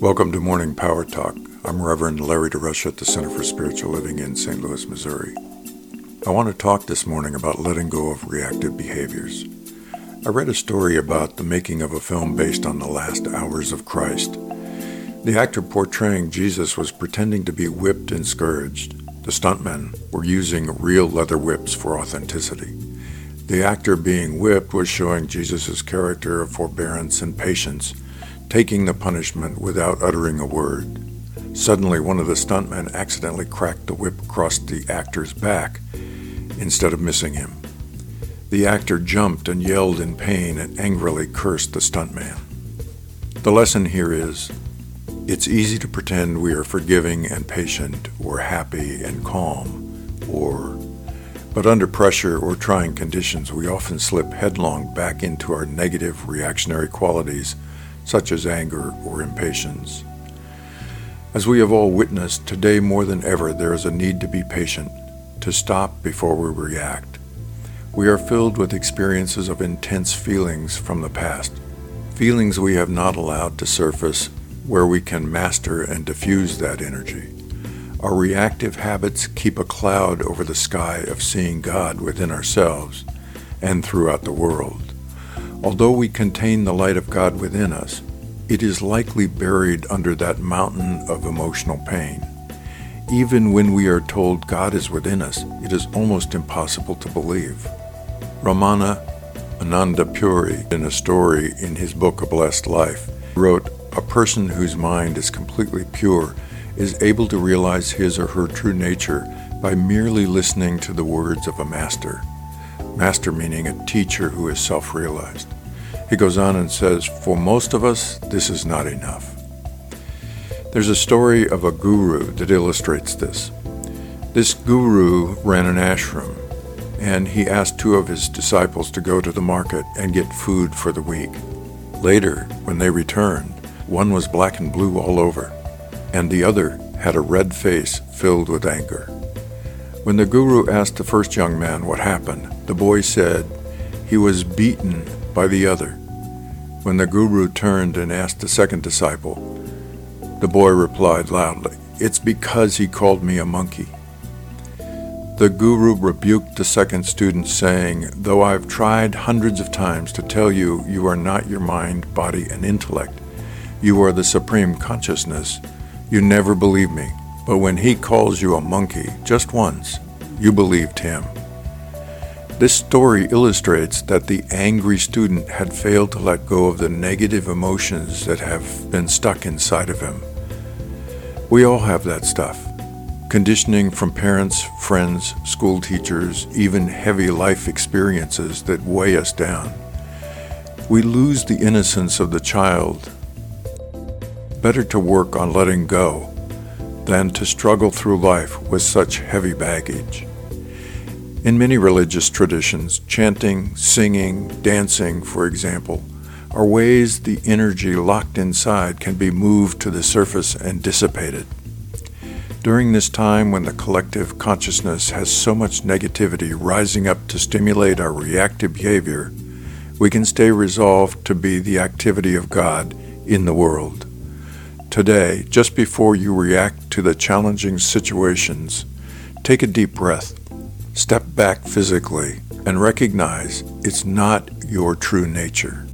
Welcome to Morning Power Talk. I'm Reverend Larry DeRusha at the Center for Spiritual Living in St. Louis, Missouri. I want to talk this morning about letting go of reactive behaviors. I read a story about the making of a film based on the last hours of Christ. The actor portraying Jesus was pretending to be whipped and scourged. The stuntmen were using real leather whips for authenticity. The actor being whipped was showing Jesus' character of forbearance and patience, taking the punishment without uttering a word. Suddenly, one of the stuntmen accidentally cracked the whip across the actor's back instead of missing him. The actor jumped and yelled in pain and angrily cursed the stuntman. The lesson here is it's easy to pretend we are forgiving and patient or happy and calm or but under pressure or trying conditions, we often slip headlong back into our negative reactionary qualities, such as anger or impatience. As we have all witnessed, today more than ever, there is a need to be patient, to stop before we react. We are filled with experiences of intense feelings from the past, feelings we have not allowed to surface, where we can master and diffuse that energy. Our reactive habits keep a cloud over the sky of seeing God within ourselves and throughout the world. Although we contain the light of God within us, it is likely buried under that mountain of emotional pain. Even when we are told God is within us, it is almost impossible to believe. Ramana Anandapuri, in a story in his book A Blessed Life, wrote, A person whose mind is completely pure is able to realize his or her true nature by merely listening to the words of a master. Master meaning a teacher who is self realized. He goes on and says, For most of us, this is not enough. There's a story of a guru that illustrates this. This guru ran an ashram, and he asked two of his disciples to go to the market and get food for the week. Later, when they returned, one was black and blue all over and the other had a red face filled with anger. When the guru asked the first young man what happened, the boy said he was beaten by the other. When the guru turned and asked the second disciple, the boy replied loudly, It's because he called me a monkey. The guru rebuked the second student, saying, Though I've tried hundreds of times to tell you you are not your mind, body, and intellect, you are the supreme consciousness you never believe me, but when he calls you a monkey just once, you believed him. This story illustrates that the angry student had failed to let go of the negative emotions that have been stuck inside of him. We all have that stuff. Conditioning from parents, friends, school teachers, even heavy life experiences that weigh us down. We lose the innocence of the child better to work on letting go than to struggle through life with such heavy baggage. In many religious traditions, chanting, singing, dancing, for example, are ways the energy locked inside can be moved to the surface and dissipated. During this time when the collective consciousness has so much negativity rising up to stimulate our reactive behavior, we can stay resolved to be the activity of God in the world. Today, just before you react to the challenging situations, take a deep breath, step back physically, and recognize it's not your true nature.